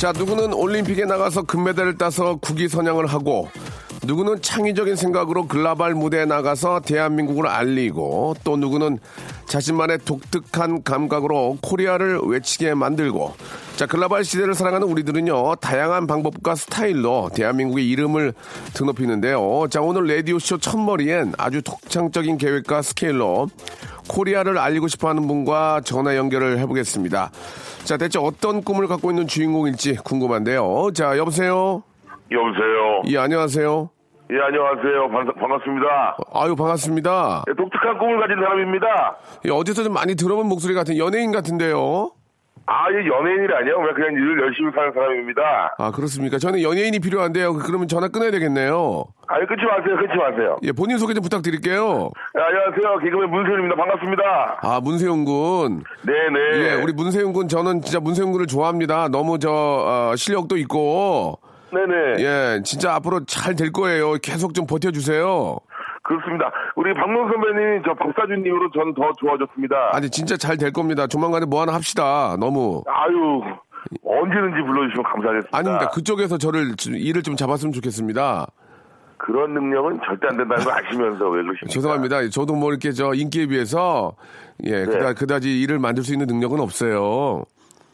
자, 누구는 올림픽에 나가서 금메달을 따서 국위 선양을 하고, 누구는 창의적인 생각으로 글로벌 무대에 나가서 대한민국을 알리고, 또 누구는 자신만의 독특한 감각으로 코리아를 외치게 만들고, 자, 글로벌 시대를 살아가는 우리들은요, 다양한 방법과 스타일로 대한민국의 이름을 드높이는데요. 자, 오늘 라디오쇼 첫머리엔 아주 독창적인 계획과 스케일로 코리아를 알리고 싶어 하는 분과 전화 연결을 해보겠습니다. 자, 대체 어떤 꿈을 갖고 있는 주인공일지 궁금한데요. 자, 여보세요? 여보세요. 예, 안녕하세요. 예, 안녕하세요. 반, 반갑습니다. 아유, 반갑습니다. 예, 독특한 꿈을 가진 사람입니다. 예, 어디서 좀 많이 들어본 목소리 같은 연예인 같은데요. 아, 예, 연예인이 아니에요. 그냥 일을 열심히 사는 사람입니다. 아, 그렇습니까? 저는 연예인이 필요한데요. 그러면 전화 끊어야 되겠네요. 아니, 끊지 마세요. 끊지 마세요. 예, 본인 소개 좀 부탁드릴게요. 예, 안녕하세요. 개그맨 문세윤입니다. 반갑습니다. 아, 문세윤 군. 네네. 예, 우리 문세윤 군, 저는 진짜 문세윤 군을 좋아합니다. 너무 저, 어, 실력도 있고. 네네. 예, 진짜 앞으로 잘 될 거예요. 계속 좀 버텨주세요. 그렇습니다. 우리 박명 선배님, 저 박사주님으로 전 더 좋아졌습니다. 아니, 진짜 잘 될 겁니다. 조만간에 뭐 하나 합시다. 너무. 아유, 언제든지 불러주시면 감사하겠습니다. 아닙니다. 그쪽에서 저를, 좀 일을 좀 잡았으면 좋겠습니다. 그런 능력은 절대 안 된다는 걸 아시면서 왜 그러십니까? 죄송합니다. 저도 뭐 이렇게 저 인기에 비해서, 예, 그다, 그다지 일을 만들 수 있는 능력은 없어요.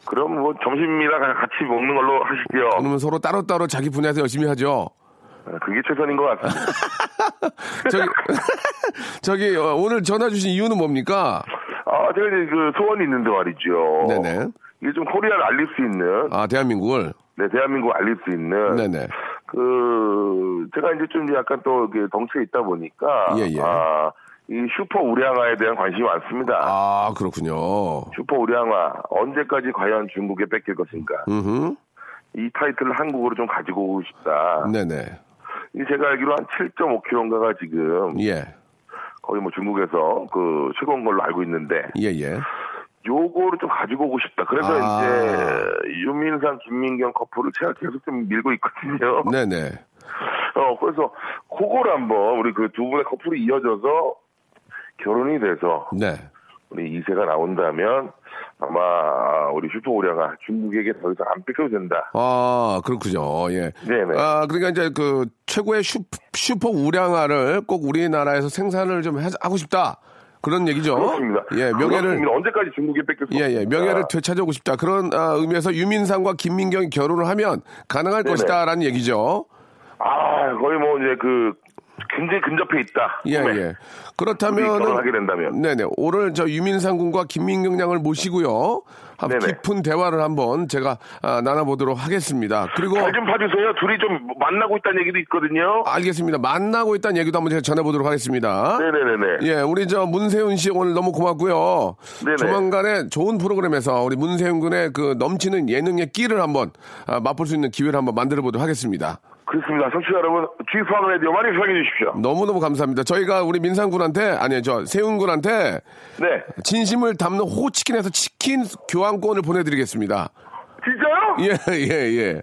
그럼 뭐 점심이나 그냥 같이 먹는 걸로 하시죠. 그러면 서로 따로따로 자기 분야에서 열심히 하죠. 그게 최선인 것 같습니다. 저기, 저기, 어, 오늘 전화 주신 이유는 뭡니까? 아, 제가 이제 그 소원이 있는데 말이죠. 네네. 이게 좀 코리아를 알릴 수 있는, 아, 대한민국을. 네, 대한민국 을 알릴 수 있는, 네네. 그, 제가 이제 좀 약간 또 덩치에 있다 보니까, 예, 예. 아, 이 슈퍼 우량화에 대한 관심이 많습니다. 아, 그렇군요. 슈퍼 우량화, 언제까지 과연 중국에 뺏길 것인가. 음이 타이틀을 한국으로 좀 가지고 오고 싶다. 네네. 이 제가 알기로 한 7.5kg인가가 지금 예. 거의 뭐 중국에서 그 최고인 걸로 알고 있는데, 예, 예. 요거를 좀 가지고 오고 싶다. 그래서 아. 이제 유민상, 김민경 커플을 제가 계속 좀 밀고 있거든요. 네네. 어 그래서 그걸 한번 우리 그 두 분의 커플이 이어져서 결혼이 돼서 네. 우리 2세가 나온다면 아마 우리 슈퍼 우량아가 중국에게 더 이상 안 뺏겨도 된다. 아, 그렇군요. 예. 네네. 아, 그러니까 이제 그 최고의 슈, 슈퍼 우량아를 꼭 우리나라에서 생산을 좀 해- 하고 싶다. 그런 얘기죠. 그렇습니다. 예, 명예를 그렇습니다. 언제까지 중국에 수 예, 예. 명예를 되찾아오고 싶다. 그런 아, 의미에서 유민상과 김민경이 결혼을 하면 가능할 네네. 것이다라는 얘기죠. 아 거의 뭐 이제 그 굉장히 근접해 있다. 예, 꿈에. 예. 그렇다면 결혼하게 된다면. 네네. 오늘 저 유민상 군과 김민경 양을 모시고요. 한 네네. 깊은 대화를 한번 제가 아, 나눠보도록 하겠습니다. 그리고 잘 좀 봐주세요. 둘이 좀 만나고 있다는 얘기도 있거든요. 알겠습니다. 만나고 있다는 얘기도 한번 제가 전해보도록 하겠습니다. 네네네네. 예, 우리 저 문세윤 씨 오늘 너무 고맙고요. 네네. 조만간에 좋은 프로그램에서 우리 문세윤 군의 그 넘치는 예능의 끼를 한번 아, 맛볼 수 있는 기회를 한번 만들어 보도록 하겠습니다. 그렇습니다. 청취자 여러분, G팡 라디오 많이 사랑해 주십시오. 너무너무 감사합니다. 저희가 우리 민상 군한테, 아니, 저 세윤 군한테 네. 진심을 담는 호치킨에서 치킨 교환권을 보내드리겠습니다. 진짜요? 예, 예, 예.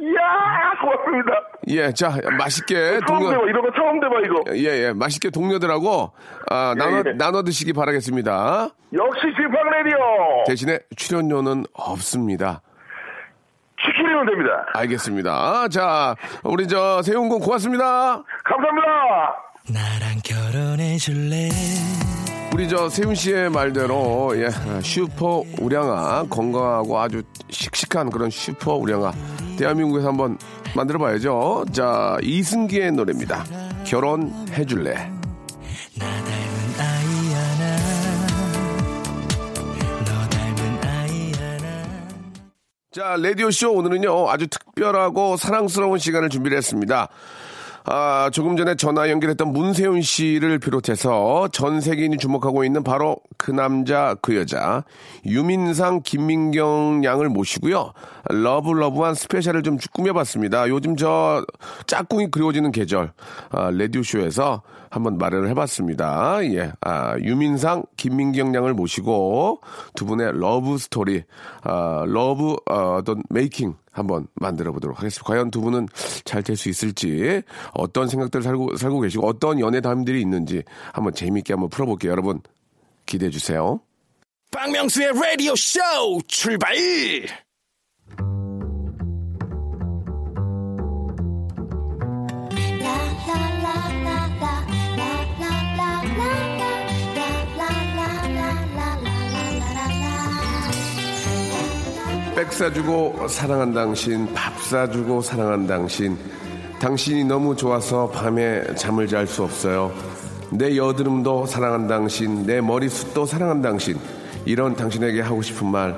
이야, 고맙습니다. 예, 자, 맛있게 처음 동료, 대봐, 이런 거 처음 대봐, 이거. 예, 예, 맛있게 동료들하고, 아, 나눠, 예. 나눠 드시기 바라겠습니다. 역시 G팡 라디오! 대신에 출연료는 없습니다. 치킨이면 됩니다. 알겠습니다. 자, 우리 저 세용군 고맙습니다. 감사합니다. 나랑 결혼해 줄래? 우리 저 세훈 씨의 말대로 예, 슈퍼 우량아 건강하고 아주 씩씩한 그런 슈퍼 우량아 대한민국에서 한번 만들어 봐야죠. 자 이승기의 노래입니다. 결혼해 줄래. 자 라디오 쇼 오늘은요 아주 특별하고 사랑스러운 시간을 준비를 했습니다. 아, 조금 전에 전화 연결했던 문세윤 씨를 비롯해서 전 세계인이 주목하고 있는 바로 그 남자 그 여자 유민상 김민경 양을 모시고요 love love한 special을 좀 꾸며봤습니다. 요즘 저 짝꿍이 그리워지는 계절 아, 라디오 쇼에서 한번 마련을 해봤습니다. 예, 아, 유민상 김민경 양을 모시고 두 분의 love story, 아, love 어, 어떤 making 한번 만들어 보도록 하겠습니다. 과연 두 분은 잘 될 수 있을지, 어떤 생각들 살고, 살고 계시고, 어떤 연애 담들이 있는지 한번 재미있게 한번 풀어볼게요. 여러분, 기대해 주세요. 박명수의 라디오 쇼 출발! 백 사주고 사랑한 당신, 밥 사주고 사랑한 당신. 당신이 너무 좋아서 밤에 잠을 잘 수 없어요. 내 여드름도 사랑한 당신, 내 머리숱도 사랑한 당신. 이런 당신에게 하고 싶은 말,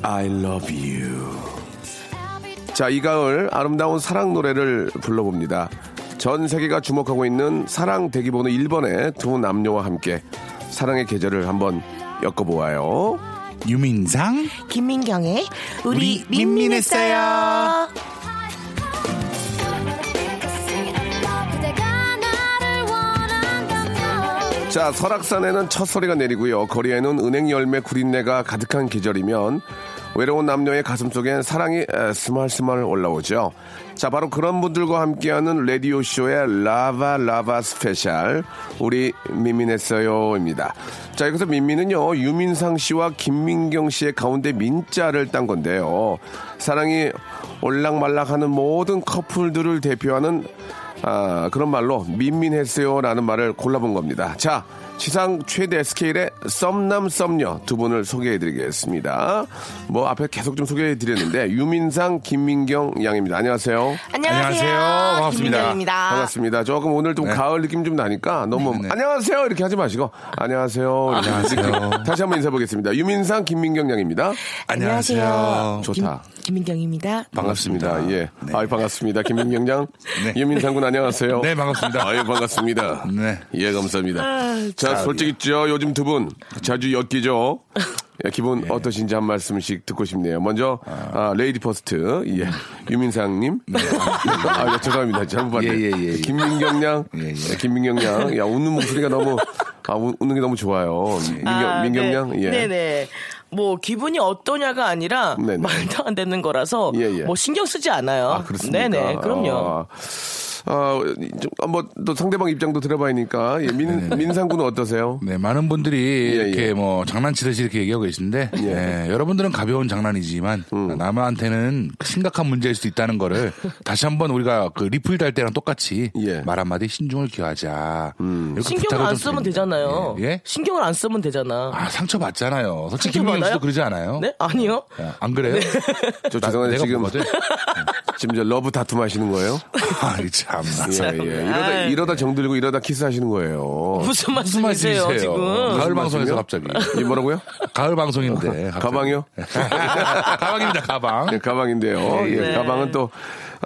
I love you. 자, 이 가을 아름다운 사랑 노래를 불러봅니다. 전 세계가 주목하고 있는 사랑 대기번호 1번의 두 남녀와 함께 사랑의 계절을 한번 엮어보아요. 유민상 김민경의 우리, 우리 민민했어요. 자, 설악산에는 첫 서리가 내리고요. 거리에는 은행 열매 구린내가 가득한 계절이면 외로운 남녀의 가슴 속엔 사랑이 에, 스멀스멀 올라오죠. 자, 바로 그런 분들과 함께하는 라디오쇼의 lover lover special. 우리 민민했어요입니다. 자, 여기서 민민은요, 유민상 씨와 김민경 씨의 가운데 민자를 딴 건데요. 사랑이 올락말락 하는 모든 커플들을 대표하는 아, 그런 말로 민민했어요라는 말을 골라본 겁니다. 자, 시상 최대 스케일의 썸남 썸녀 두 분을 소개해드리겠습니다. 뭐 앞에 계속 좀 소개해드렸는데 유민상, 김민경 양입니다. 안녕하세요. 안녕하세요. 반갑습니다. 김민경입니다. 반갑습니다. 조금 오늘 좀 네. 가을 느낌 좀 나니까 너무 네, 네. 안녕하세요 이렇게 하지 마시고 안녕하세요. 이렇게 안녕하세요. 다시 한번 인사 보겠습니다. 유민상, 김민경 양입니다. 안녕하세요. 좋다. 김, 민경입니다 반갑습니다. 반갑습니다. 예. 네. 아유, 반갑습니다. 김민경 양. 네. 유민상 군 안녕하세요. 네, 반갑습니다. 아유, 반갑습니다. 네. 예, 감사합니다. 자, 솔직히 저 요즘 두 분 자주 엮이죠. 예, 기분 어떠신지 한 말씀씩 듣고 싶네요. 먼저 아, lady first 예. 유민상님. 아, 예, 죄송합니다. 잘못 봤네. 예, 예, 예, 예. 김민경 양. 예, 예. 예, 김민경 양. 야, 웃는 목소리가 너무 아, 웃- 웃는 게 너무 좋아요. 민경, 아, 민경 네. 양. 예. 네네. 뭐 기분이 어떠냐가 아니라 네네. 말도 안 되는 거라서 예, 예. 뭐 신경 쓰지 않아요. 아, 그렇습니까? 네네. 그럼요. 아, 아, 뭐또 상대방 입장도 들어봐야니까 예, 민 민상군은 어떠세요? 네, 많은 분들이 예, 이렇게 예. 뭐 장난치듯이 이렇게 얘기하고 계신데 예, 여러분들은 가벼운 장난이지만 음. 남한테는 심각한 문제일 수도 있다는 거를 다시 한번 우리가 그 리플 달 때랑 똑같이 예. 음. 말 한마디 신중을 기하자. 이렇게 신경을 안좀 쓰면. 되잖아요. 예? 예? 신경을 안 쓰면 되잖아. 아, 상처 받잖아요. 솔직히 상처 김민경 씨도? 그러지 않아요? 네? 아니요. 야, 안 그래요? 저 나- 죄송한데 지금? 지금 저 love 다툼 하시는 거예요? 아이, 참나. 예, 예. 이러다 아이. 이러다 정들고 이러다 키스하시는 거예요. 무슨 말씀이세요, 말씀이세요? 지금? 가을 방송에서? 갑자기. 이 뭐라고요? 가을 방송인데. 갑자기. 가방이요? 가방입니다, 가방. 네, 가방인데요. 예, 네. 가방은 또,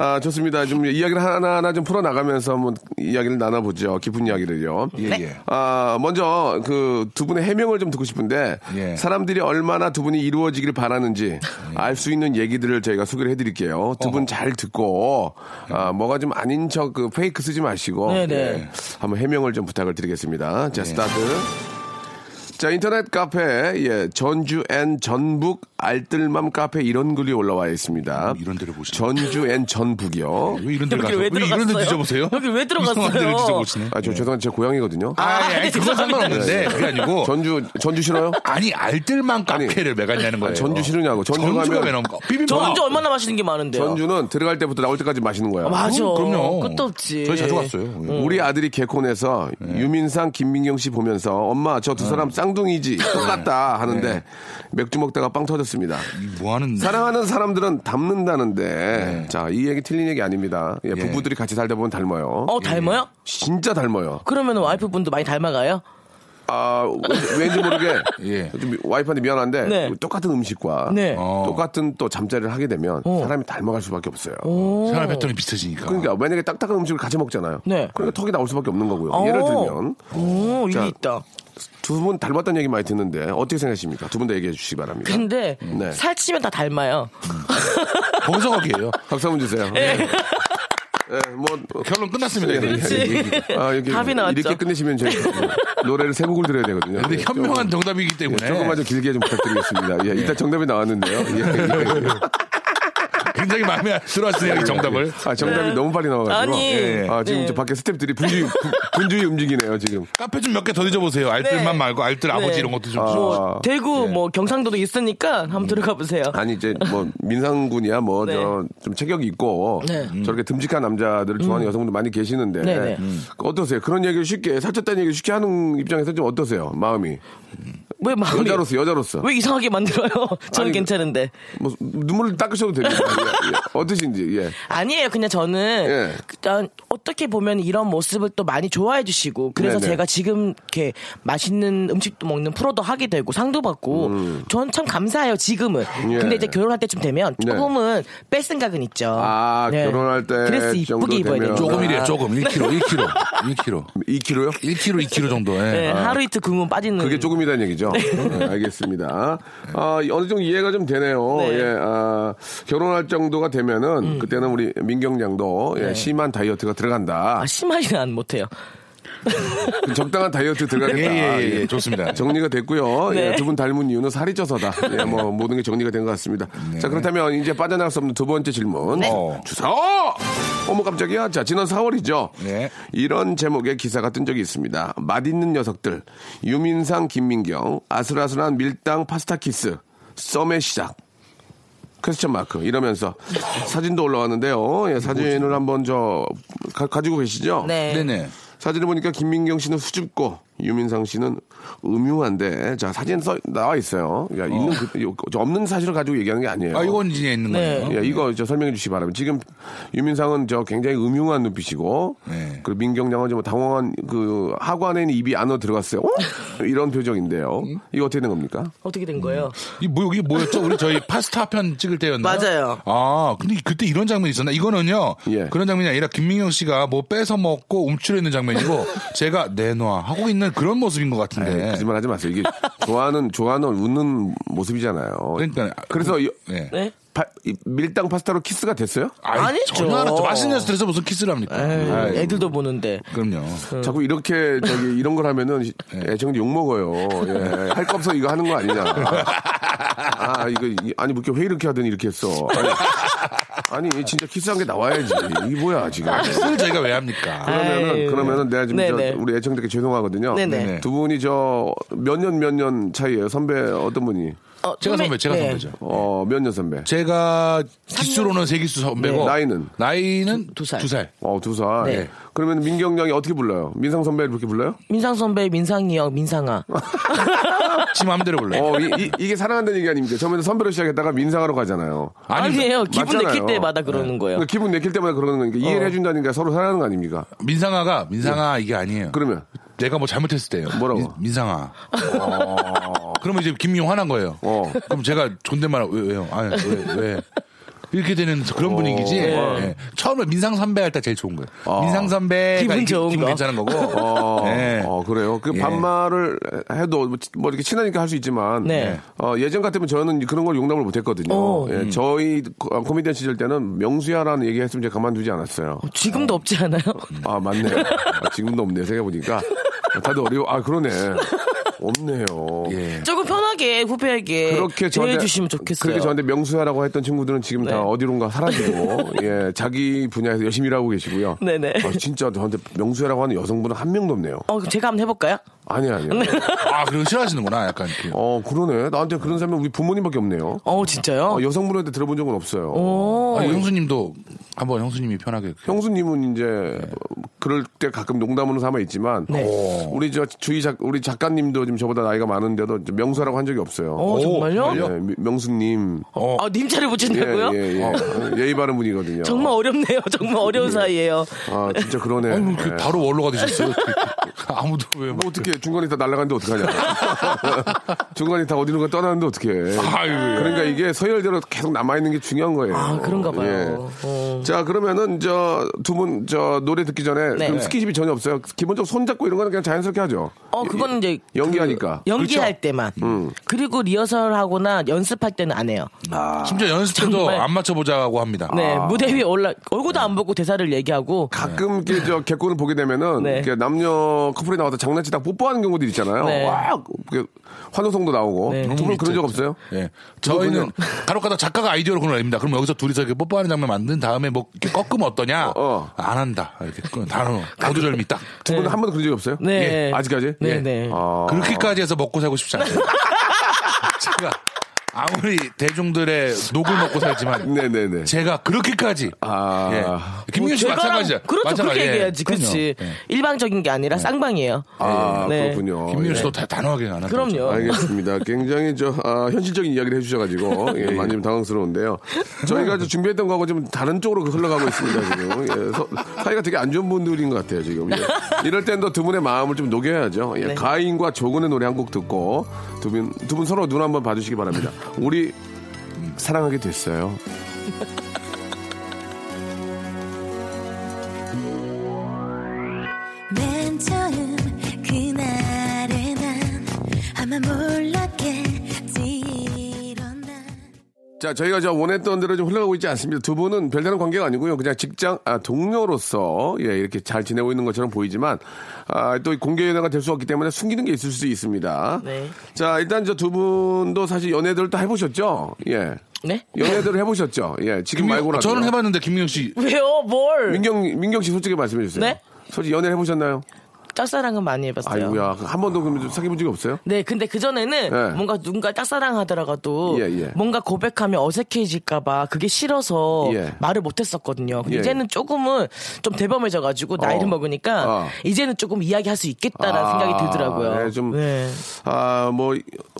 아, 좋습니다. 좀 이야기를 하나하나 좀 풀어나가면서 한번 이야기를 나눠보죠. 깊은 이야기를요. 예, 예. 아, 먼저 그 두 분의 해명을 좀 듣고 싶은데 예. 사람들이 얼마나 두 분이 이루어지기를 바라는지 알 수 있는 얘기들을 저희가 소개를 해드릴게요. 두 분 잘 듣고 아, 뭐가 좀 아닌 척 그 fake 쓰지 마시고 네네. 예, 한번 해명을 좀 부탁을 드리겠습니다. 자, 스타트. 자, 인터넷 카페, 예, 전주 and 전북 알뜰맘 카페 이런 글이 올라와 있습니다. 이런 데를 보시네. 전주 and 전북이요. 왜 이런 데 가서 여기 왜왜 이런 데 들어갔어요? 뒤져보세요? 여기 왜 이상한 데를 들어갔어요? 뒤져보시네. 아, 저 죄송한데 제 고향이거든요. 아, 아니, 아니, 그건 상관없는데 그게 아니고 전주 전주 싫어요? 아니 알뜰맘 카페를 왜 갔냐는 거예요. 아니, 전주 싫으냐고. 전주 전주가 가면-? 비빔밥. 전주 얼마나 맛있는 게 많은데요. 전주는 들어갈 때부터 나올 때까지 맛있는 거야. 아, 맞아. 그럼요. 끝도 없지. 저희 자주 갔어요. 우리 아들이 개콘에서 유민상, 김민경 씨 보면서 엄마 저 두 사람 쌍 둥이지 똑같다 하는데 맥주 먹다가 빵 터졌습니다. 뭐 하는 사랑하는 사람들은 닮는다는데 자이 얘기 틀린 얘기 아닙니다. 예, 부부들이 같이 살다 보면 닮아요. 어, 닮아요? 진짜 닮아요. 그러면 와이프분도 많이 닮아가요? 아 왠지 모르게 예. 좀 와이프한테 미안한데 네. 똑같은 음식과 네. 어. 똑같은 또 잠자리를 하게 되면 사람이 닮아갈 수밖에 없어요. 생활 패턴이 비슷해지니까. 그러니까 만약에 딱딱한 음식을 같이 먹잖아요. 네. 그러니까 턱이 나올 수밖에 없는 거고요. 어. 예를 들면 오, 자, 있다. 두 분 닮았다는 얘기 많이 듣는데 어떻게 생각하십니까? 두 분 다 얘기해 주시기 바랍니다. 근데 네. 살찌면 다 닮아요. 거기서 거기에요. 박수 한번 주세요. 예. 예, 뭐 결론 끝났습니다. 이제. 그렇지. 아, 이렇게, 답이 나왔죠. 이렇게 끝내시면 저희 노래를 세 곡을 들어야 되거든요. 근데 예, 현명한 정답이기 때문에 예, 조금만 좀 길게 좀 부탁드리겠습니다. 예, 일단 정답이 나왔는데요. 예, 예. 굉장히 마음에 들어왔어요 이 정답을. 아, 정답이 너무 빨리 나와가지고. 아니. 예. 아, 지금 네. 저 밖에 스탭들이 분주히, 분- 분주히 움직이네요, 지금. 카페 좀 몇 개더 뒤져보세요. 알뜰만 네. 말고 알뜰 아버지 네. 이런 것도 좀. 아. 뭐 대구 네. 뭐 경상도도 있으니까 한번 들어가 보세요. 아니 이제 뭐 민상군이야 뭐 네. 저좀 체격이 있고 네. 저렇게 듬직한 남자들을 좋아하는 여성분들 많이 계시는데 네, 네. 음. 어떠세요? 그런 얘기를 쉽게 살쪘다는 얘기를 쉽게 하는 입장에서 좀 어떠세요? 마음이 왜 마음이 여자로서 여자로서 왜 이상하게 만들어요? 저는 아니, 괜찮은데. 뭐 눈물을 닦으셔도 됩니다. 예, 예. 어떠신지 예. 아니에요. 그냥 저는 예. 일단 어떻게 보면 이런 모습을 또 많이 좋아해 주시고 그래서 네네. 제가 지금 이렇게 맛있는 음식도 먹는 프로도 하게 되고 상도 받고 전참 감사해요. 지금은. 음. 예. 근데 이제 결혼할 때쯤 되면 네. 조금은 뺄 생각은 있죠. 아, 네. 결혼할 때 드레스 이쁘게 입어야 되니까. 조금이래요. 조금 1kg, 1kg, 1kg, 2kg요? 1kg, 2kg 정도. 예. 네, 하루 이틀 굶으면 빠지는. 그게 조금이라는 얘기죠. 네, 알겠습니다. 아, 어느 정도 이해가 좀 되네요. 네. 음. 예, 아, 결혼할 정도가 되면은 그때는 우리 민경 양도 예, 심한 다이어트가 들어간다. 아, 심하지는 않 못해요. 적당한 다이어트 들어가겠다. 예, 예, 예, 예. 예, 좋습니다. 정리가 됐고요. 네. 예, 두분 닮은 이유는 살이 쪄서다. 예, 뭐 모든 게 정리가 된 것 같습니다. 자, 그렇다면 이제 빠져나갈 수 없는 두 번째 질문. 네. 주사. 어머 깜짝이야. 자, 지난 4월이죠. 네. 이런 제목의 기사가 뜬 적이 있습니다. 맛있는 녀석들. 유민상, 김민경, 아슬아슬한 밀당 파스타 키스. 썸의 시작. question mark 이러면서 사진도 올라왔는데요. 예, 사진을 한번 저 가, 지고 계시죠? 네. 네네. 사진을 보니까 김민경 씨는 수줍고 유민상 씨는 음흉한데 자 사진 써 나와 있어요. 야, 있는 그, 없는 사실을 가지고 얘기하는 게 아니에요. 아, 이건 이제 있는 네. 거예요. 예, 이거 저 설명해 주시기 바랍니다. 지금 유민상은 저 굉장히 음흉한 눈빛이고 네. 그리고 민경 양은 좀 당황한 그 하관에 있는 입이 안으로 들어갔어요. 어? 이런 표정인데요. 이거 어떻게 된 겁니까? 어떻게 된 거예요? 이 뭐, 이게 뭐였죠? 우리 저희 파스타 편 찍을 때였나요? 맞아요. 아, 근데 그때 이런 장면이 있었나? 이거는요. 예. 그런 장면이 아니라 김민경 씨가 뭐 뺏어 먹고 움츠려 있는 장면이고 제가 내놔 하고 있는 그런 모습인 것 같은데. 에이, 거짓말 하지 마세요. 이게 좋아하는 좋아하는 웃는 모습이잖아요. 그러니까 그래서 이- 네. 네? 파- 이 밀당 파스타로 키스가 됐어요? 아이, 아니죠. 전혀 안 했죠. 맛있는 스트레스 무슨 키스를 합니까? 에이, 아이, 애들도 보는데. 그럼요. 자꾸 이렇게 저기 이런 걸 하면은 애청자 욕 먹어요. 예. 할 거 없어 이거 하는 거 아니냐. 아 이거 이- 아니 뭐 이렇게 왜 이렇게 하더니 이렇게 했어. 아니, 아니, 진짜 키스한 게 나와야지. 이게 뭐야 지금. 키스를 저희가 왜 합니까? 그러면은 아유. 그러면은 내가 지금 저 네네. 우리 애청자께 죄송하거든요. 네네. 네네. 두 분이 저 몇 년 몇 년 차이예요? 선배 어떤 분이? 어, 제가 선배- 제가 네. 선배죠. 어 몇 년 선배? 제가 기수로는 세기수 선배고 네. 나이는? 나이는 두 살. 두 살. 어 두 살. 네. 그러면 민경 양이 어떻게 불러요? 민상 선배 그렇게 불러요? 민상 선배, 민상이요, 민상아. 지 마음대로 불러요. 어 이, 게 사랑한다는 얘기 아닙니까? 처음에는 선배로 시작했다가 민상하러 가잖아요. 아니에요. 기분 맞잖아요. 내킬 때마다 그러는 거예요. 그러니까 기분 내킬 때마다 그러는 거니까 이해를 어. 해준다는 게 서로 사랑하는 거 아닙니까? 민상아가 민상아 이게 아니에요. 그러면 내가 뭐 잘못했을 때요. 뭐라고? 민, 상아 그러면 이제 김민용 화난 거예요. 어. 그럼 제가 존댓말 왜, 왜요? 아니 왜 왜? 이렇게 되는 그런 분위기지. 예. 처음에 민상 선배 할 때 제일 좋은 거예요. 민상 선배가 기분 좋은 기분 거. 괜찮은 거고. 어, 예. 어, 그래요. 그 예. 반말을 해도 뭐, 뭐 이렇게 친하니까 할 수 있지만 네. 어, 예전 같으면 저는 그런 걸 용납을 못했거든요. 어. 예, 저희 코- 코미디언 시절 때는 명수야라는 얘기 했으면 제가 가만두지 않았어요. 지금도 없지 않아요? 아 맞네. 아, 지금도 없네 생각해 보니까 다들 어려워. 아 그러네. 없네요. 예. 조금 편하게 후배에게 그렇게 대해주시면 좋겠어요. 그렇게 저한테 명수야라고 했던 친구들은 지금 네. 다 어디론가 사라지고 예 자기 분야에서 열심히 일하고 계시고요. 네네. 아, 진짜 저한테 명수야라고 하는 여성분은 한 명도 없네요. 어, 그럼 제가 한번 해볼까요? 아니 아니요. 아, 그리고 싫어하시는구나, 약간 이렇게. 어 그러네. 나한테 그런 사람은 우리 부모님밖에 없네요. 어, 진짜요? 어, 여성분한테 들어본 적은 없어요. 오. 아니, 형수님도 한번 형수님이 편하게. 형수님은 이제 어, 그럴 때 가끔 농담으로 삼아 있지만 네. 우리 저 주희 작 우리 작가님도 지금 저보다 나이가 많은데도 명수라고 한 적이 없어요. 어, 정말요? 예, 미- 명수님. 아, 님자를 예, 붙인다고요? 예, 예. 예의 바른 분이거든요. 정말 어렵네요. 정말 어려운 사이예요. 아, 진짜 그러네. 아니, 그 예. 바로 원로가 되셨어요. 아무도 왜. 뭐 어떻게 중간에 다 날아가는데 어떡하냐. 중간에 다 어디론가 떠나는데 어떡해. 아유, 예. 그러니까 이게 서열대로 계속 남아있는 게 중요한 거예요. 아, 그런가 봐요. 예. 어. 자, 그러면은 저 두 분 저 노래 듣기 전에 네. 그럼 스킨십이 전혀 없어요. 기본적으로 손잡고 이런 거는 그냥 자연스럽게 하죠. 어, 그거는 이제. 연기하니까. 그 연기할 그렇죠. 때만. 음. 그리고 리허설 하거나 연습할 때는 안 해요. 심지어 연습 때도 정말. 안 맞춰보자고 합니다. 네, 아. 무대 위에 올라, 얼굴도 안 보고 대사를 얘기하고. 가끔 이렇게 저 개콘을 보게 되면은 네. 남녀 커플이 나와서 장난치다 뽀뽀 하는 경우들 있잖아요. 네. 와, 환호성도 나오고. 네. 두분 그런 적 없어요? 예. 저희는 간혹가다 작가가 아이디어로 그런 거 냅니다. 그럼 여기서 둘이서 이렇게 뽀뽀하는 장면 만든 다음에 뭐 이렇게 꺾으면 어떠냐? 어. 안 한다. 이렇게 그 단어 거두절미 딱. 두 분은 한 번도 그런 적이 없어요? 네. 예, 아직까지? 네, 예. 네. 아. 그렇게까지 해서 먹고 살고 싶지 않아요. 제가 아무리 대중들의 녹을 먹고 살지만 네네네. 제가 그렇게까지 아. 예. 김민규 씨 뭐 마찬가지야. 그렇죠. 마찬가지. 그렇게 예. 얘기해야지. 그럼요. 그렇지. 예. 일방적인 게 아니라 쌍방이에요. 아, 네. 그렇군요. 김민규 예. 씨도 다 단호하게 안 한다. 그럼요. 알겠습니다. 굉장히 저 아, 현실적인 이야기를 해주셔가지고 예, 많이 좀 당황스러운데요. 저희가 좀 준비했던 거하고 좀 다른 쪽으로 흘러가고 있습니다 지금. 예, 서- 사이가 되게 안 좋은 분들인 것 같아요 지금. 예. 이럴 땐 더 두 분의 마음을 좀 녹여야죠. 예, 네. 가인과 조근의 노래 한 곡 듣고 두 분 두 분 서로 눈 한번 봐주시기 바랍니다. 우리 사랑하게 됐어요. 맨 처음 그날에 난 아마 난 자, 저희가 저 원했던 대로 좀 흘러가고 있지 않습니다. 두 분은 별다른 관계가 아니고요. 그냥 직장, 아, 동료로서, 예, 이렇게 잘 지내고 있는 것처럼 보이지만, 아, 또 공개 연애가 될 수 없기 때문에 숨기는 게 있을 수 있습니다. 네. 자, 일단 저 두 분도 사실 연애들 다 해보셨죠? 예. 네? 연애들을 해보셨죠? 예, 지금 말고라도. 저는 해봤는데 김민규 씨 왜요? 뭘? 민경, 민경 씨 솔직히 말씀해 주세요. 네? 솔직히 연애 해보셨나요? 짝사랑은 많이 해봤어요. 아이고야. 한 번도 그럼 좀 사귀어본 적이 없어요? 네, 근데 그전에는 네. 뭔가 누군가 짝사랑 하더라도 예, 예. 뭔가 고백하면 어색해질까봐 그게 싫어서 예. 말을 못했었거든요. 근데 예. 이제는 조금은 좀 대범해져가지고 나이를 어. 먹으니까 어. 이제는 조금 이야기할 수 있겠다라는 아, 생각이 들더라고요. 네, 좀, 네. 아, 뭐,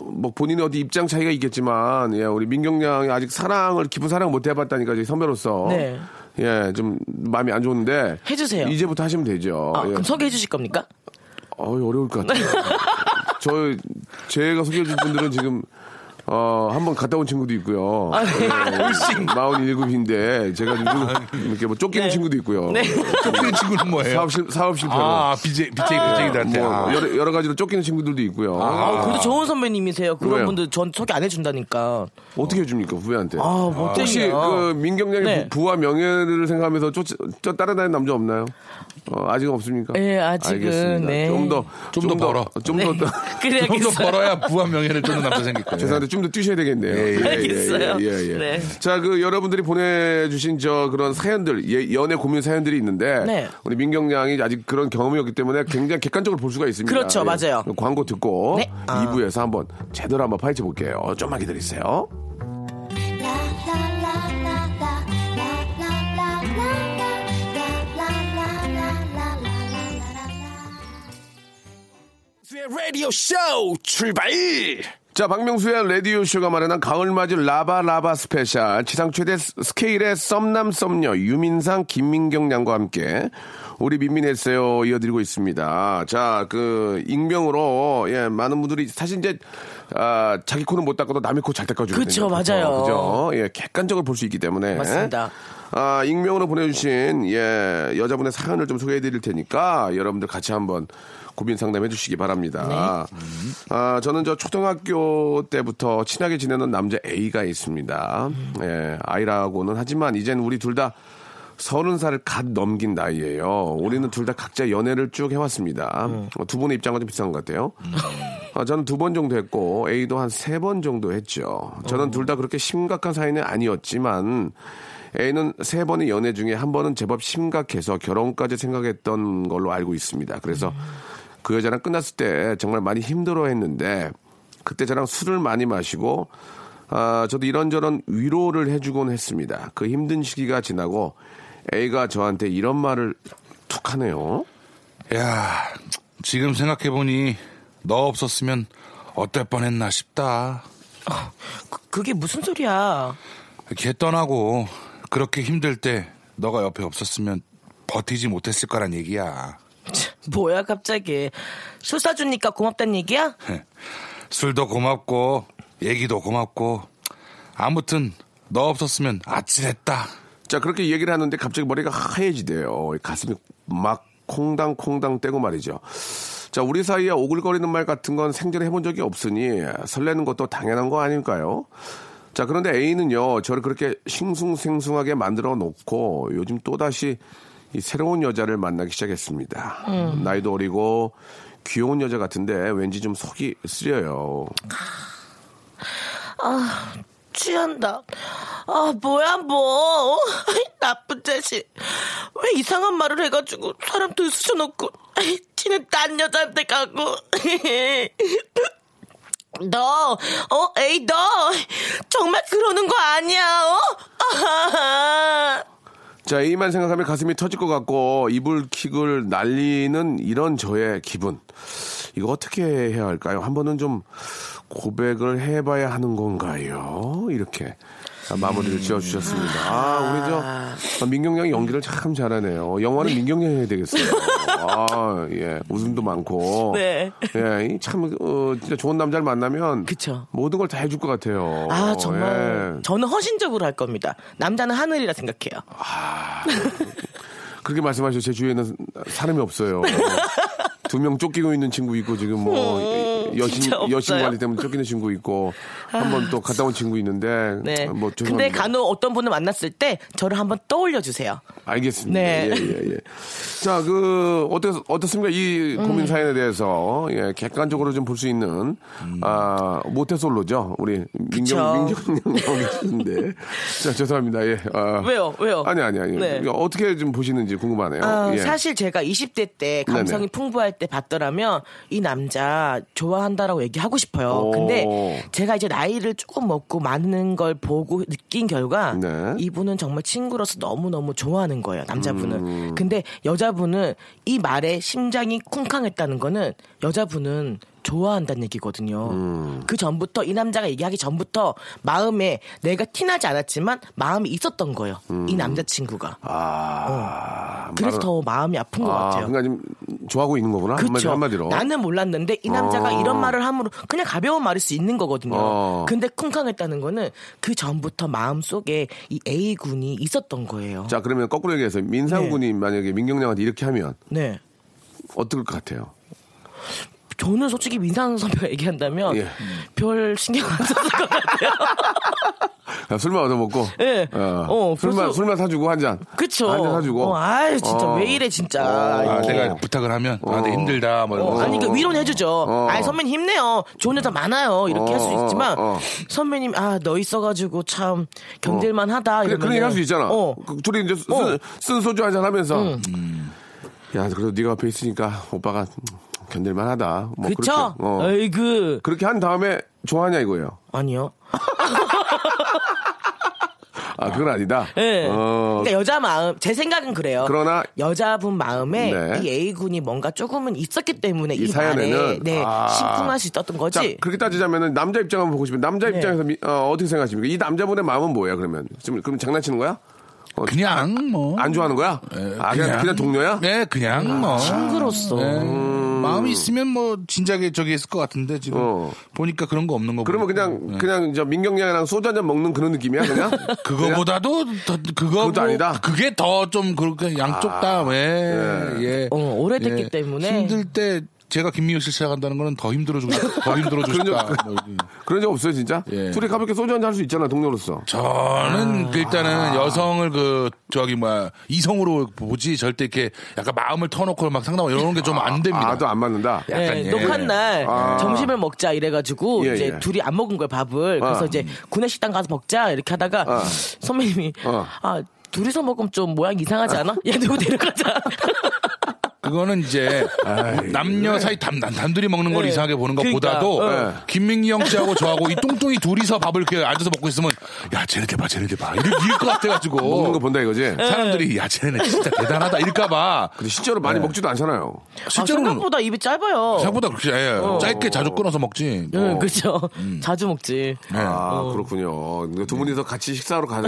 뭐, 본인의 어디 입장 차이가 있겠지만, 예, 우리 민경 양이 아직 사랑을, 깊은 사랑을 못 해봤다니까, 저희 선배로서. 네. 예, 좀 마음이 안 좋은데. 해주세요. 이제부터 하시면 되죠. 아, 예. 그럼 소개해 주실 겁니까? 어이, 어려울 것 같아요. 저, 제가 소개해 준 분들은 지금, 어, 한 번 갔다 온 친구도 있고요. 아, 네. 예, 47인데, 제가 요즘 이렇게 뭐 쫓기는 네. 친구도 있고요. 네. 쫓기는 친구는 뭐예요? 사업, 실, 사업 실패로. 아, BJ, BJ, BJ들한테. 뭐, 아. 여러, 여러 가지로 쫓기는 친구들도 있고요. 아, 그래도 좋은 선배님이세요. 그런 왜요? 분들 전 소개 안 해준다니까. 어떻게 해줍니까, 후배한테? 아, 못 혹시 그 민경양의 네. 부, 와 명예를 생각하면서 쫓, 쫓 따라다니는 남자 없나요? 어, 아직은 없습니까? 예, 아직은. 네. 좀 더, 좀 더 벌어. 좀 네. 더, 좀 그래야겠어요. 더 벌어야 부와 명예를 쫓는 남자 생길 거예요. 죄송한데 좀 더 뛰셔야 되겠네요. 예, 예. 알겠어요. 예, 예, 예. 네. 자, 그 여러분들이 보내주신 저 그런 사연들, 예, 연애 고민 사연들이 있는데, 네. 우리 민경 양이 아직 그런 경험이 없기 때문에 굉장히 객관적으로 볼 수가 있습니다. 그렇죠, 예. 맞아요. 광고 듣고 네. 아. 2부에서 한번 제대로 한번 파헤쳐 볼게요. 좀만 기다리세요. 라디오 쇼 출발! 자, 박명수의 라디오쇼가 마련한 가을맞이 lover lover special. 지상 최대 스- 스케일의 썸남 썸녀 유민상 김민경 양과 함께 우리 민민했어요 이어드리고 있습니다. 자, 그 익명으로 예, 많은 분들이 사실 이제 아, 자기 코는 못 닦아도 남의 코 잘 닦아주거든요. 그쵸, 맞아요. 그죠? 예, 객관적으로 볼 수 있기 때문에 맞습니다. 아, 익명으로 보내주신 예 여자분의 사연을 좀 소개해 드릴 테니까 여러분들 같이 한번 고민 상담해 주시기 바랍니다. 네. 아, 저는 저 초등학교 때부터 친하게 지내는 남자 A가 있습니다. 예, 아이라고는 하지만 이젠 우리 둘 다 서른 살을 갓 넘긴 나이예요. 우리는 둘 다 각자 연애를 쭉 해왔습니다. 어, 두 분의 입장과 좀 비슷한 것 같아요. 아, 저는 두 번 정도 했고 A도 한 세 번 정도 했죠. 저는 둘 다 그렇게 심각한 사이는 아니었지만 A는 세 번의 연애 중에 한 번은 제법 심각해서 결혼까지 생각했던 걸로 알고 있습니다. 그래서 그 여자랑 끝났을 때 정말 많이 힘들어 했는데 그때 저랑 술을 많이 마시고 아, 저도 이런저런 위로를 해주곤 했습니다. 그 힘든 시기가 지나고 A가 저한테 이런 말을 툭 하네요. 야, 지금 생각해보니 너 없었으면 어떨 뻔했나 싶다. 그, 그게 무슨 소리야? 걔 떠나고 그렇게 힘들 때 너가 옆에 없었으면 버티지 못했을 거란 얘기야. 뭐야 갑자기 술 사주니까 고맙단 얘기야? 술도 고맙고 얘기도 고맙고 아무튼 너 없었으면 아찔했다. 자, 그렇게 얘기를 하는데 갑자기 머리가 하얘지대요. 가슴이 막 콩당콩당 떼고 말이죠. 자, 우리 사이에 오글거리는 말 같은 건 생전에 해본 적이 없으니 설레는 것도 당연한 거 아닐까요? 자, 그런데 A는요, 저를 그렇게 싱숭생숭하게 만들어 놓고 요즘 또다시 이 새로운 여자를 만나기 시작했습니다. 나이도 어리고 귀여운 여자 같은데 왠지 좀 속이 쓰려요. 아 취한다. 아 뭐야 뭐 나쁜 자식. 왜 이상한 말을 해가지고 사람 들쑤셔놓고 지는 딴 여자한테 가고. 너, 어, 에이, 너, 정말 그러는 거 아니야, 어? 자, A만 생각하면 가슴이 터질 것 같고 이불킥을 날리는 이런 저의 기분. 이거 어떻게 해야 할까요? 한 번은 좀 고백을 해봐야 하는 건가요? 이렇게 마무리를 지어주셨습니다. 아, 우리 저 민경 양이 연기를 참 잘하네요. 영화는 민경 양이 해야 되겠어요. 아, 예, 웃음도 많고. 네. 예, 이 참, 어, 진짜 좋은 남자를 만나면. 그쵸. 모든 걸 다 해줄 것 같아요. 아, 정말. 예. 저는 허신적으로 할 겁니다. 남자는 하늘이라 생각해요. 그렇게 말씀하셔. 제 주위에는 사람이 없어요. 두 명 쫓기고 있는 친구 있고 지금 뭐 여신 음, 진짜 없어요? 여신 관리 때문에 쫓기는 친구 있고 한 번 또 갔다 온 친구 있는데 네. 뭐 근데 죄송합니다. 간혹 어떤 분을 만났을 때 저를 한번 떠올려 주세요. 알겠습니다. 네. 예, 예, 예. 자, 그, 어떻, 어떻습니까? 이 음. 고민 사연에 대해서, 예, 객관적으로 좀 볼 수 있는, 아, 모태솔로죠. 우리, 민경, 그쵸. 민경 나오 계시는데. 자, 죄송합니다. 예. 아, 왜요? 왜요? 아니, 아니, 아니. 네. 어떻게 좀 보시는지 궁금하네요. 아, 예. 사실 제가 20대 때 감성이 네네. 풍부할 때 봤더라면 이 남자 좋아 한다라고 얘기하고 싶어요. 오. 근데 제가 이제 나이를 조금 먹고 많은 걸 보고 느낀 결과 네. 이분은 정말 친구로서 너무너무 좋아하는 거예요. 남자분은. 음. 근데 여자분은 이 말에 심장이 쿵쾅했다는 거는 여자분은 좋아한다는 얘기거든요. 음. 그 전부터 이 남자가 얘기하기 전부터 마음에 내가 티나지 않았지만 마음이 있었던 거예요. 이 남자친구가. 아, 그래서 말은- 더 마음이 아픈 것 아, 같아요. 그러니까 지금 좋아하고 있는 거구나. 한마디, 그렇죠. 한마디 로. 나는 몰랐는데 이 남자가 어. 이런 말을 함으로 그냥 가벼운 말일 수 있는 거거든요. 어. 근데 쿵쾅했다는 거는 그 전부터 마음 속에 이 A 군이 있었던 거예요. 자, 그러면 거꾸로 얘기해서 민상 군이 만약에 민경양한테 이렇게 하면 네. 어떨 것 같아요? 저는 솔직히 민상 선배가 얘기한다면 예. 별 신경 안 썼을 것 같아요. 야, 술만 얻어 먹고. 예. 어, 어, 술만, 벌써- 술만 사주고 한 잔. 그쵸. 한잔 사주고. 어, 아유, 진짜 어. 왜 이래, 진짜. 아, 이렇게. 내가 부탁을 하면 나한테 힘들다 뭐. 어, 아니, 그 위로는 해주죠. 어. 아이, 선배님 힘내요. 좋은 여자 많아요. 이렇게 어, 할수 어, 있지만, 어. 선배님, 아, 너 있어가지고 참 견딜만 하다. 그래, 그런 얘기 할 수 있잖아. 어. 그 둘이 이제 쓴, 어. 쓴 소주 한 잔 하면서. 야, 그래도 네가 앞에 있으니까 오빠가 견딜만 하다. 뭐 그쵸? 그렇게. 어. 에이 그. 그렇게 한 다음에 좋아하냐 이거예요. 아니요. 아, 그건 아니다. 예. 어, 그러니까 여자 마음, 제 생각은 그래요. 그러나 여자분 마음에 네. 이 A군이 뭔가 조금은 있었기 때문에 이 이, 사연에는 네, 아. 심쿵할 수 있었던 거지. 자, 그렇게 따지자면은 남자 입장 한번 보고 싶으면 남자 네. 입장에서 미- 어, 떻게 생각하십니까? 이 남자분의 마음은 뭐예요, 그러면? 지금 그럼 장난치는 거야? 어, 그냥 뭐. 안 좋아하는 거야? 아, 그냥, 그냥 동료야? 네, 그냥 뭐. 친구로서. 네. 마음이 있으면 뭐 진작에 저기 했을 것 같은데 지금 어. 보니까 그런 거 없는 거 그러면 보니까. 그냥 네. 그냥 저 민경양이랑 소주 한 잔 먹는 그런 느낌이야, 그냥? 그거보다도 더, 그거 그것도 뭐 아니다? 그게 더 좀 그렇게 양쪽 다 왜, 예. 어, 오래됐기 예. 때문에. 힘들 때 제가 김미호 씨 시작한다는 거는 더 힘들어지고 싶- 더 힘들어지고 싶다. 뭐 이런. 그런 적 없어요, 진짜? 예. 둘이 가볍게 소주 한잔 할 수 있잖아, 동료로서. 저는 일단은 여성을 그 저기 뭐야 이성으로 보지 절대 이렇게 약간 마음을 터놓고 막 상담하고 이런 게 좀 안 됩니다. 아, 또안 맞는다. 약간 네, 예. 녹한 날 아. 점심을 먹자 이래가지고 예, 이제 예. 둘이 안 먹은 거예요 밥을 그래서 아. 이제 구내식당 가서 먹자 이렇게 하다가 아. 선배님이 어. 아 둘이서 먹으면 좀 모양 이상하지 않아? 얘 누구 데려가자. 그거는 이제 남녀 사이 단, 단, 단둘이 먹는 걸 네. 이상하게 보는 그러니까, 것보다도 어. 김민기 형 씨하고 저하고 이 똥똥이 둘이서 밥을 이렇게 앉아서 먹고 있으면 야 쟤네들 봐 쟤네들 봐 이럴, 이럴 것 같아가지고 먹는 거 본다 이거지? 사람들이 야 쟤네 진짜 대단하다 이럴까봐 근데 실제로 많이 먹지도 않잖아요. 아, 실제로는 생각보다 입이 짧아요. 생각보다 그렇게 예, 짧게 자주 끊어서 먹지 응, 어. 그렇죠. 자주 먹지. 아, 그렇군요. 근데 두 분이서 같이 식사하러 가,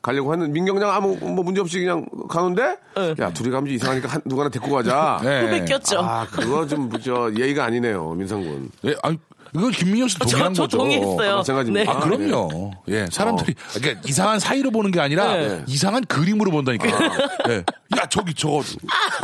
가, 려고 하는 민경장 아무 뭐 문제 없이 그냥 가는데 야 둘이 가면 좀 이상하니까 한, 누가 하나 데리고 가 자. 네. 후배 꼈죠. 아 그거 좀 저 예의가 아니네요 민상군. 예, 아니, 이건 김민영 씨 저, 동의한 저 거죠. 동의했어요. 마찬가지입니다. 아, 그럼요. 예, 사람들이, 그러니까 이상한 사이로 보는 게 아니라 네. 이상한 그림으로 본다니까. 예. 야, 저기, 저,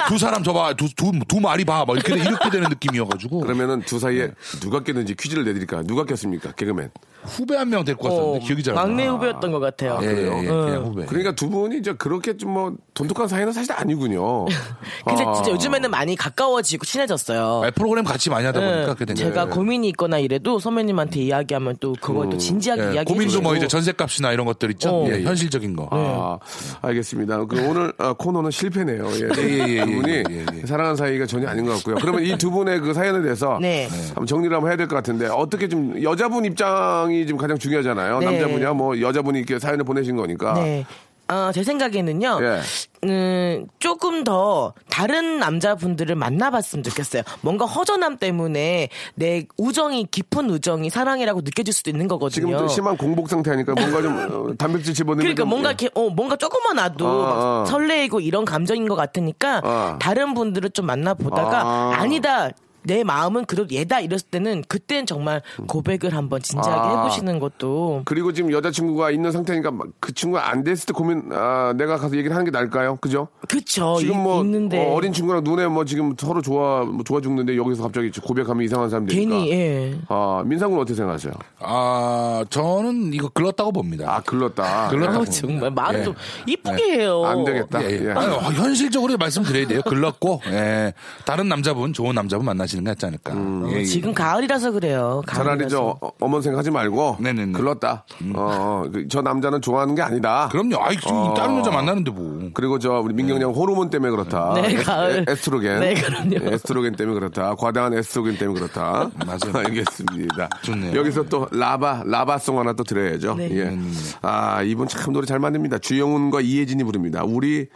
두 사람 저 봐, 두, 두, 두 마리 봐. 막 이렇게, 이렇게 되는 느낌이어가지고. 그러면은 두 사이에 누가 깼는지 퀴즈를 내드릴까? 누가 깼습니까? 개그맨. 후배 한 명 데리고 왔었는데 기억이 잘 안 나. 막내 후배였던 것 같아요. 예, 예, 예, 그냥 후배. 그러니까 두 분이 이제 그렇게 좀 뭐 돈독한 사이는 사실 아니군요. 근데 아. 진짜 요즘에는 많이 가까워지고 친해졌어요. 아, 프로그램 같이 많이 하다 보니까 네, 그게 된 제가 거예요. 고민이 있거나 이래도 선배님한테 이야기하면 또 그걸 또 진지하게 예, 이야기해 고민도 뭐. 이제 전세값이나 이런 것들 있죠. 어. 예, 현실적인 거. 아, 알겠습니다. 그 오늘 아, 코너는 실패네요. 예, 예, 예, 예, 두 분이 예, 예, 예. 사랑하는 사이가 전혀 아닌 것 같고요. 그러면 이 두 분의 그 사연에 대해서 네. 한번 정리를 한번 해야 될 것 같은데 어떻게 좀 여자분 입장이 지금 가장 중요하잖아요. 네. 남자분이야 뭐 여자분이 이렇게 사연을 보내신 거니까. 네. 어, 제 생각에는요. 예. 음, 조금 더 다른 남자분들을 만나봤으면 좋겠어요. 뭔가 허전함 때문에 내 우정이 깊은 우정이 사랑이라고 느껴질 수도 있는 거거든요. 지금 또 심한 공복 상태니까 뭔가 좀 어, 단백질 집어넣는 그러니까 좀, 뭔가 예. 이렇게 어 뭔가 조금만 놔도 아, 막 아. 설레이고 이런 감정인 것 같으니까 아. 다른 분들을 좀 만나보다가 아. 아. 니다 내 마음은 그래도 얘다 이랬을 때는 그때는 정말 고백을 한번 진지하게 아. 해보시는 것도 그리고 지금 여자친구가 있는 상태니까 막그 친구가 안 됐을 때 고민 아, 내가 가서 얘기를 하는 게 나을까요? 그죠? 그쵸 지금 이- 뭐 있는데 어, 린 친구랑 눈에 뭐 지금 서로 좋아 뭐 좋아 죽는데 여기서 갑자기 고백하면 이상한 사람 되니까. 괜히 예. 아 민상군 어떻게 생각하세요? 아, 저는 이거 글렀다고 봅니다. 아 글렀다. 글렀다고 아우, 봅니다. 정말 말은 예. 좀 이쁘게 해요. 안 되겠다. 예, 예. 예. 아유, 현실적으로 말씀드려야 돼요. 글렀고, 예. 다른 남자분, 좋은 남자분 만나시 는게 낫지 않을까. 예, 예. 지금 가을이라서 그래요. 차라리. 저 어, 어머니 생각하지 말고 네네네. 글렀다. 어, 어, 그저 남자는 좋아하는 게 아니다. 그럼요. 아이, 지금 어. 다른 여자 만나는데 뭐. 그리고 저 우리 민경양 호르몬 때문에 그렇다. 네, 에스- 가을. 에스트로겐. 네, 그럼요. 예, 에스트로겐 때문에 그렇다. 과다한 에스트로겐 때문에 그렇다. 맞아요. 알겠습니다. 좋네요. 여기서 또 라바 라바송 하나 또 들어야죠. 네. 예. 아 이분 참 노래 잘 만듭니다. 주영훈과 이혜진이 부릅니다. 우리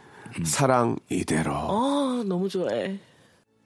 사랑 이대로. 아 너무 좋아해.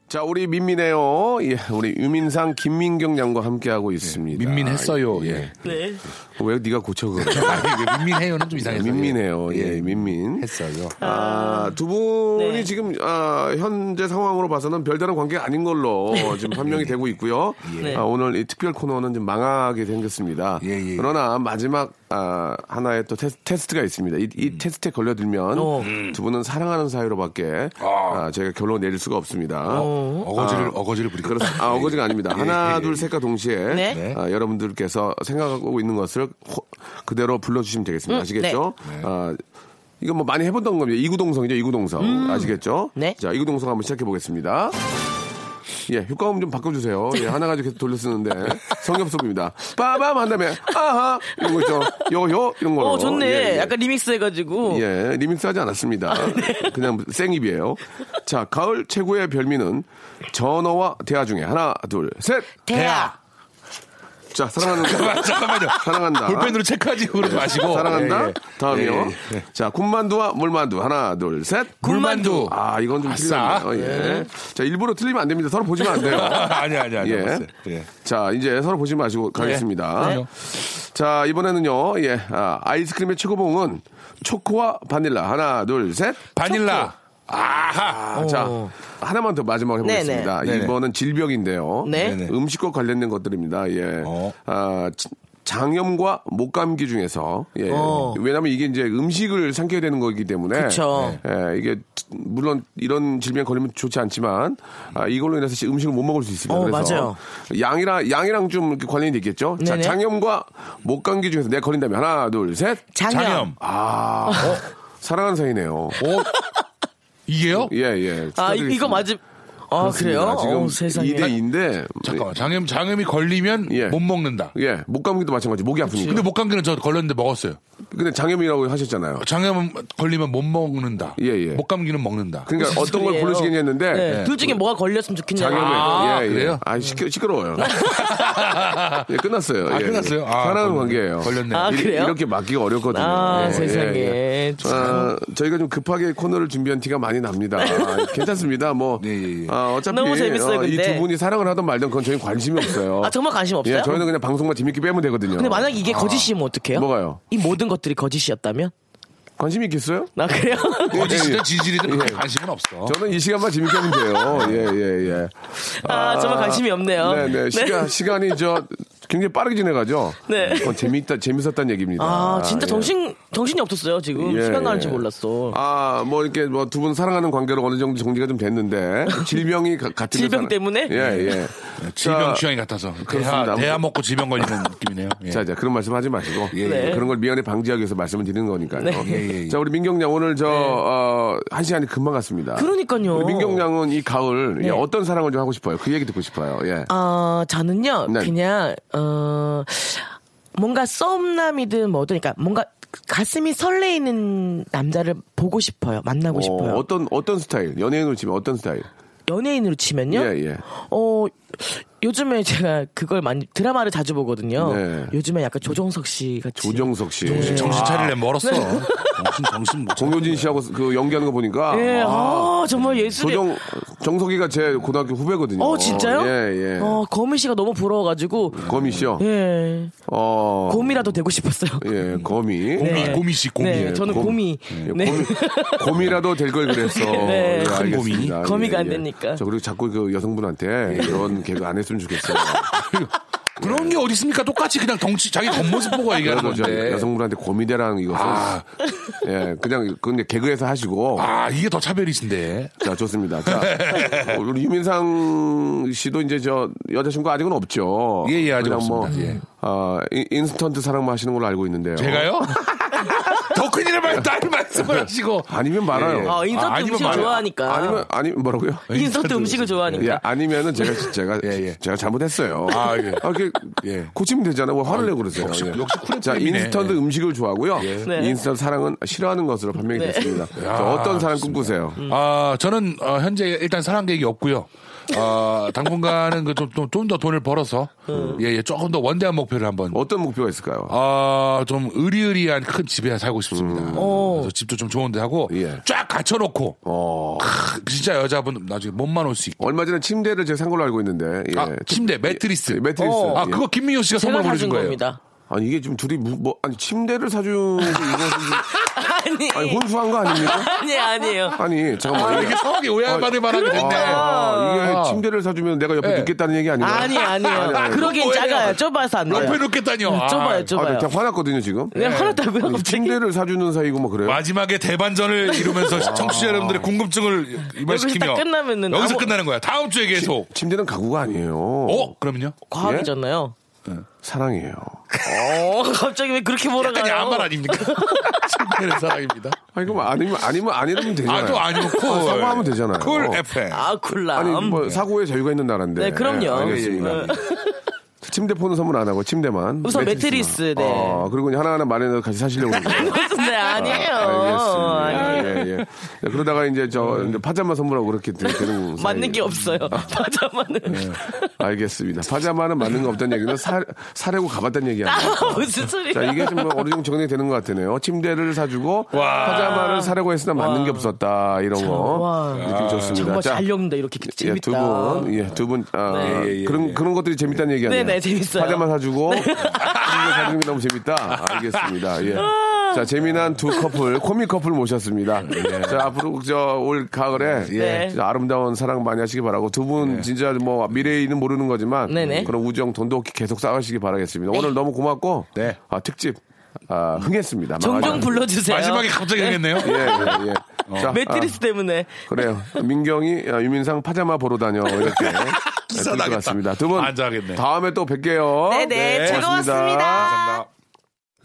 자, 우리 민민해요. 예, 우리 유민상, 김민경 양과 함께하고 있습니다. 민민했어요. 예. 예. 네. 왜 네가 고쳐 그래? 왜 민민해요는 좀 이상해서. 민민해요. 예, 민민. 했어요. 아, 두 분이 네. 지금 아, 현재 상황으로 봐서는 별다른 관계가 아닌 걸로 지금 판명이 되고 있고요. 네. 아, 오늘 이 특별 코너는 좀 망하게 생겼습니다. 예, 예. 그러나 마지막 아, 하나의 또 테스트, 가 있습니다. 이, 이 테스트에 걸려들면 어. 두 분은 사랑하는 사이로밖에 아, 저희가 결론 내릴 수가 없습니다. 어거지를, 어거지를 부리고. 그렇 아, 어거지가 아닙니다. 하나, 예, 둘, 셋과 동시에 네. 아, 여러분들께서 생각하고 있는 것을 호- 그대로 불러주시면 되겠습니다. 음, 아시겠죠? 아, 이거 뭐 많이 해봤던 겁니다. 이구동성이죠, 이구동성. 아시겠죠? 네. 자, 이구동성 한번 시작해 보겠습니다. 예, 효과음 좀 바꿔주세요. 예, 하나 가지고 계속 돌려 쓰는데 보입니다. 빠밤 한 다음에 아하 이런 거 있죠. 요 요 이런 거. 어 좋네. 예, 예. 약간 리믹스 해가지고. 예, 리믹스 하지 않았습니다. 그냥 생입이에요. 자, 가을 최고의 별미는 전어와 대화 중에 하나, 둘, 셋. 대야. 자, 사랑하는 잠깐만요. 사랑한다. 볼펜으로 체크하지 그러지 마시고. 사랑한다. 예, 예. 다음이요. 예, 예. 자, 군만두와 물만두. 하나, 둘, 셋. 굴만두. 아, 이건 좀 아싸. 틀렸네요. 예. 자, 일부러 틀리면 안 됩니다. 서로 보시면 안 돼요. 아니, 아니, 아니. 예. 예. 자, 이제 서로 보지 마시고 가겠습니다. 네. 자, 이번에는요, 예, 아, 아이스크림의 최고봉은 초코와 바닐라. 하나, 둘, 셋. 바닐라. 아하. 아, 자, 하나만 더 마지막으로 해보겠습니다. 네네. 이번은 질병인데요. 네. 네네. 음식과 관련된 것들입니다. 예. 어. 아, 지- 장염과 목감기 중에서 예. 어. 왜냐하면 이게 이제 음식을 삼켜야 되는 거기 때문에 그쵸. 예, 이게 물론 이런 질병에 걸리면 좋지 않지만 아, 이걸로 인해서 음식을 못 먹을 수 있습니다. 어, 그래서 맞아요. 양이랑 양이랑 좀 이렇게 관련이 되겠죠. 자. 장염과 목감기 중에서 내가 걸린다면 하나, 둘, 셋. 장염. 장염. 아, 어, 사랑하는 사이네요. 어? 이게요? 예, 예. 아, 이- 이거 맞음. 아, 그래요? 지금 어, 세상에. 2대 2인데 잠깐만. 장염, 장염이 걸리면 예. 못 먹는다. 예, 목감기도 마찬가지. 목이 아프니까. 근데 목감기는 저 걸렸는데 먹었어요. 근데 장염이라고 하셨잖아요. 장염 걸리면 못 먹는다. 예, 예. 목감기는 먹는다. 그러니까 어떤 걸 소리예요? 고르시겠냐 했는데 네. 둘 중에 뭐가 걸렸으면 좋겠냐. 장염에 아, 예, 예. 그래요? 아, 시끄, 시끄러워요. 예, 끝났어요. 아, 예, 끝났어요? 예. 아, 사랑하는 걸렸네. 관계예요. 걸렸네. 아, 이- 그래요? 이렇게 맡기가 어렵거든요. 아, 예, 세상에. 예, 예. 참. 아, 저희가 좀 급하게 코너를 준비한 티가 많이 납니다. 아, 괜찮습니다. 뭐 예, 예, 예. 아, 어차피 너무 재밌어요, 이 근데. 두 분이 사랑을 하든 말든 그건 저희 관심이 없어요. 아, 정말 관심 없어요? 예, 저희는 그냥 방송만 재밌게 빼면 되거든요. 근데 만약 이게 거짓이면 어떡해요? 뭐가요? 이 모든 것들이 거짓이었다면? 관심 있겠어요? 나 그래요? 거짓이든 진실이든 예. 관심은 없어. 저는 이 시간만 재밌게 하면 돼요. 예, 예, 예. 아, 정말 관심이 없네요. 네, 네. 시간, 시간이 저 굉장히 빠르게 지나가죠? 네. 어, 재밌다, 재밌었다는 얘기입니다. 아, 진짜 예. 정신, 정신이 없었어요, 지금. 예, 시간 가는 줄 예. 몰랐어. 아, 뭐 이렇게 뭐 두 분 사랑하는 관계로 어느 정도 정리가 좀 됐는데 질병이 가- 같은 질병 사람- 때문에? 예, 예. 질병 자, 취향이 같아서. 그렇습니다. 대하, 대하 먹고 질병 걸리는 느낌이네요. 예. 자, 자, 그런 말씀 하지 마시고. 예, 네. 그런 걸 미연에 방지하기 위해서 말씀을 드리는 거니까요. 네. 예, 예, 예. 자, 우리 민경 양 오늘 저, 어, 한 시간이 금방 갔습니다. 그러니까요. 우리 민경 양은 이 가을 네. 예, 어떤 사랑을 좀 하고 싶어요? 그 얘기 듣고 싶어요. 예. 어, 저는요, 네. 그냥, 어, 뭔가 썸남이든 뭐든, 그러니까 뭔가 가슴이 설레이는 남자를 보고 싶어요. 만나고 싶어요. 어, 떤 어떤 스타일? 연예인으로 치면 어떤 스타일? 연예인으로 치면요? 예, 예. 어, 요즘에 제가 그걸 많이, 드라마를 자주 보거든요. 네. 요즘에 약간 조정석 씨 같이. 조정석 씨. 네. 정신 차릴래 멀었어. 정신, 정신 못 차려. 공효진 씨하고 그 연기하는 거 보니까 예, 아, 아, 정말 예술이. 조정 정석이가 제 고등학교 후배거든요. 어, 진짜요? 예, 예. 어, 거미 씨가 너무 부러워가지고. 거미 씨요. 예. 어. 곰이라도 되고 싶었어요. 예, 거미. 고미, 네. 고미 씨, 고미. 네, 저는 곰. 곰이. 예, 네. 곰이, 곰이 라도 될 걸 그랬어. 네. 예, 큰 알겠습니다. 곰이. 거미가 안 되니까. 저 그리고 자꾸 그 여성분한테 이런 개그 안 했으면 좋겠어요. 그런 게 어디 있습니까? 똑같이 그냥 덩치, 자기 겉모습 보고 얘기하는 건데. 여성분한테 곰이대라는 이것은 아. 예, 그냥 그냥 개그에서 하시고 아, 이게 더 차별이신데. 자, 좋습니다. 자, 어, 우리 유민상 씨도 이제 저 여자친구 아직은 없죠. 예, 예, 아직 뭐, 없습니다. 예. 아, 인- 인스턴트 사랑만 하시는 걸로 알고 있는데요. 제가요? 더 큰일을 말, 딸 말씀을 하시고. 아니면 말아요. 예, 예. 어, 인스턴트 아, 아니면 음식을 말아요. 좋아하니까. 아니면, 아니면 뭐라고요? 인스턴트 음식을 좋아하니까. 예, 아니면은 제가, 제가, 예, 예. 제가 잘못했어요. 아, 예. 아, 이게 예. 고치면 되잖아요. 왜 화를 내고 그러세요? 역시- 예. 역시 쿨한 자, 프레임이네. 인스턴트 예. 음식을 좋아하고요. 네. 인스턴트 사랑은 싫어하는 것으로 판명이 네. 됐습니다. 자, 어떤 사랑 꿈꾸세요? 아, 저는 어, 현재 일단 사랑 계획이 없고요. 어, 당분간은 그 좀좀 더 돈을 벌어서 예, 예, 조금 더 원대한 목표를 한번 어떤 목표가 있을까요? 아, 좀 의리의리한 큰 집에 살고 싶습니다. 그래서 집도 좀 좋은데 하고 예. 쫙 갖춰놓고 어. 크, 진짜 여자분 나중에 몸만 올 수 있고. 얼마 전에 침대를 제가 산 걸로 알고 있는데. 예. 아, 침대, 매트리스. 예, 매트리스. 어. 아, 예. 그거 김민호 씨가 선물 보내준 거예요. 겁니다. 아니 이게 지금 둘이 무- 뭐 아니 침대를 사준 게 이것은 아니. 아니 혼수한 거 아닙니까? 아니, 아니에요. 아니 잠깐만 아, 이게 성하게 오해받을 만하게 됐네. 아, 이게 침대를 사주면 내가 옆에 네. 눕겠다는 얘기? 아니, 아니에요. 아니, 아니. 그러긴? 작아요. 좁아서 안 돼요. 옆에 놓겠다니요. 음, 좁아요, 아, 아, 좁아요. 제가 화났거든요 지금. 네, 화났다고요, 아니? 침대를 사주는 사이고 뭐 그래요? 마지막에 대반전을 이루면서 청취자 여러분들의 궁금증을 유발시키며 끝나면은 여기서 아무- 끝나는 거야. 다음 주에 계속. 침대는 가구가 아니에요. 어? 그러면요? 과학이잖아요. 사랑이에요. 어, 갑자기 왜 그렇게 약간 몰아가요? 양말 아닙니까? 침대는 사랑입니다. 아니 그럼 아니면 아니면 아니면 되잖아요. 아, 또 아니면 쿨. 아, 사과하면 되잖아요. 쿨 FM. 아, 쿨람. 아니 뭐 사고의 자유가 있는 나라인데. 네, 그럼요. 알겠습니다. 네. 침대 폰은 선물 안 하고 침대만. 우선. 매트리스, 네. 아, 그리고 하나하나 마련해서 같이 사시려고 그러는 거예요. 네, 아니에요. 알겠습니다. 아니에요. 예, 예. 네, 그러다가 이제 저 이제 파자마 선물하고 그렇게 되- 되는 맞는. 게 없어요. 파자마는. 네. 알겠습니다. 파자마는 맞는 거 없다는 얘기는 사, 사려고 가봤다는 얘기 아니에요. 아, 무슨 소리야. 자, 이게 좀 어느 정도 정리가 되는 것 같으네요. 침대를 사주고 와. 파자마를 사려고 했으나 맞는 게 없었다. 이런 거. 와. 느낌 좋습니다. 정말 자, 잘 읽는다, 이렇게 예, 재밌다. 두 분, 예, 두 분, 아, 네. 예, 예, 그런, 예. 그런 것들이 재밌다는 얘기 아니에요? 네, 네, 재밌어요. 파자마 사주고, 침대 사주는 게 너무 재밌다. 알겠습니다. 예. 자, 재미난 두 커플, 코믹 커플 모셨습니다. 자, 앞으로 저 올 가을에 네. 진짜 아름다운 사랑 많이 하시기 바라고 두 분 진짜 뭐 미래일은 모르는 거지만 네네. 그런 우정 돈도 계속 쌓으시기 바라겠습니다. 오늘 너무 고맙고 네. 아, 특집 아, 흥했습니다. 종종 불러주세요. 마지막에 갑자기 하겠네요. 않고. 예, 예, 예. 자, 매트리스 때문에. 아, 그래요. 민경이 아, 유민상 파자마 보러 다녀 이렇게 네, 들을 것 같습니다. 두분 앉아야겠네. 다음에 또 뵐게요. 네네, 즐거웠습니다.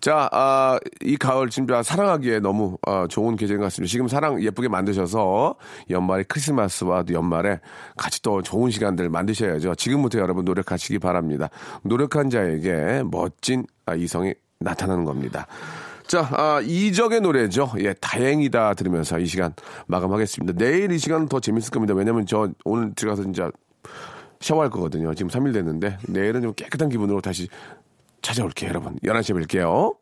자, 아, 이 가을 진짜 사랑하기에 너무 아, 좋은 계절인 것 같습니다. 지금 사랑 예쁘게 만드셔서 연말에 크리스마스와 또 연말에 같이 또 좋은 시간들 만드셔야죠. 지금부터 여러분 노력하시기 바랍니다. 노력한 자에게 멋진 아, 이성이 나타나는 겁니다. 자, 아, 이적의 노래죠. 예, 다행이다 들으면서 이 시간 마감하겠습니다. 내일 이 시간은 더 재밌을 겁니다. 왜냐면 저 오늘 들어가서 진짜 샤워할 거거든요. 지금 3일 됐는데 내일은 좀 깨끗한 기분으로 다시 찾아올게요, 여러분. 11시에 뵐게요.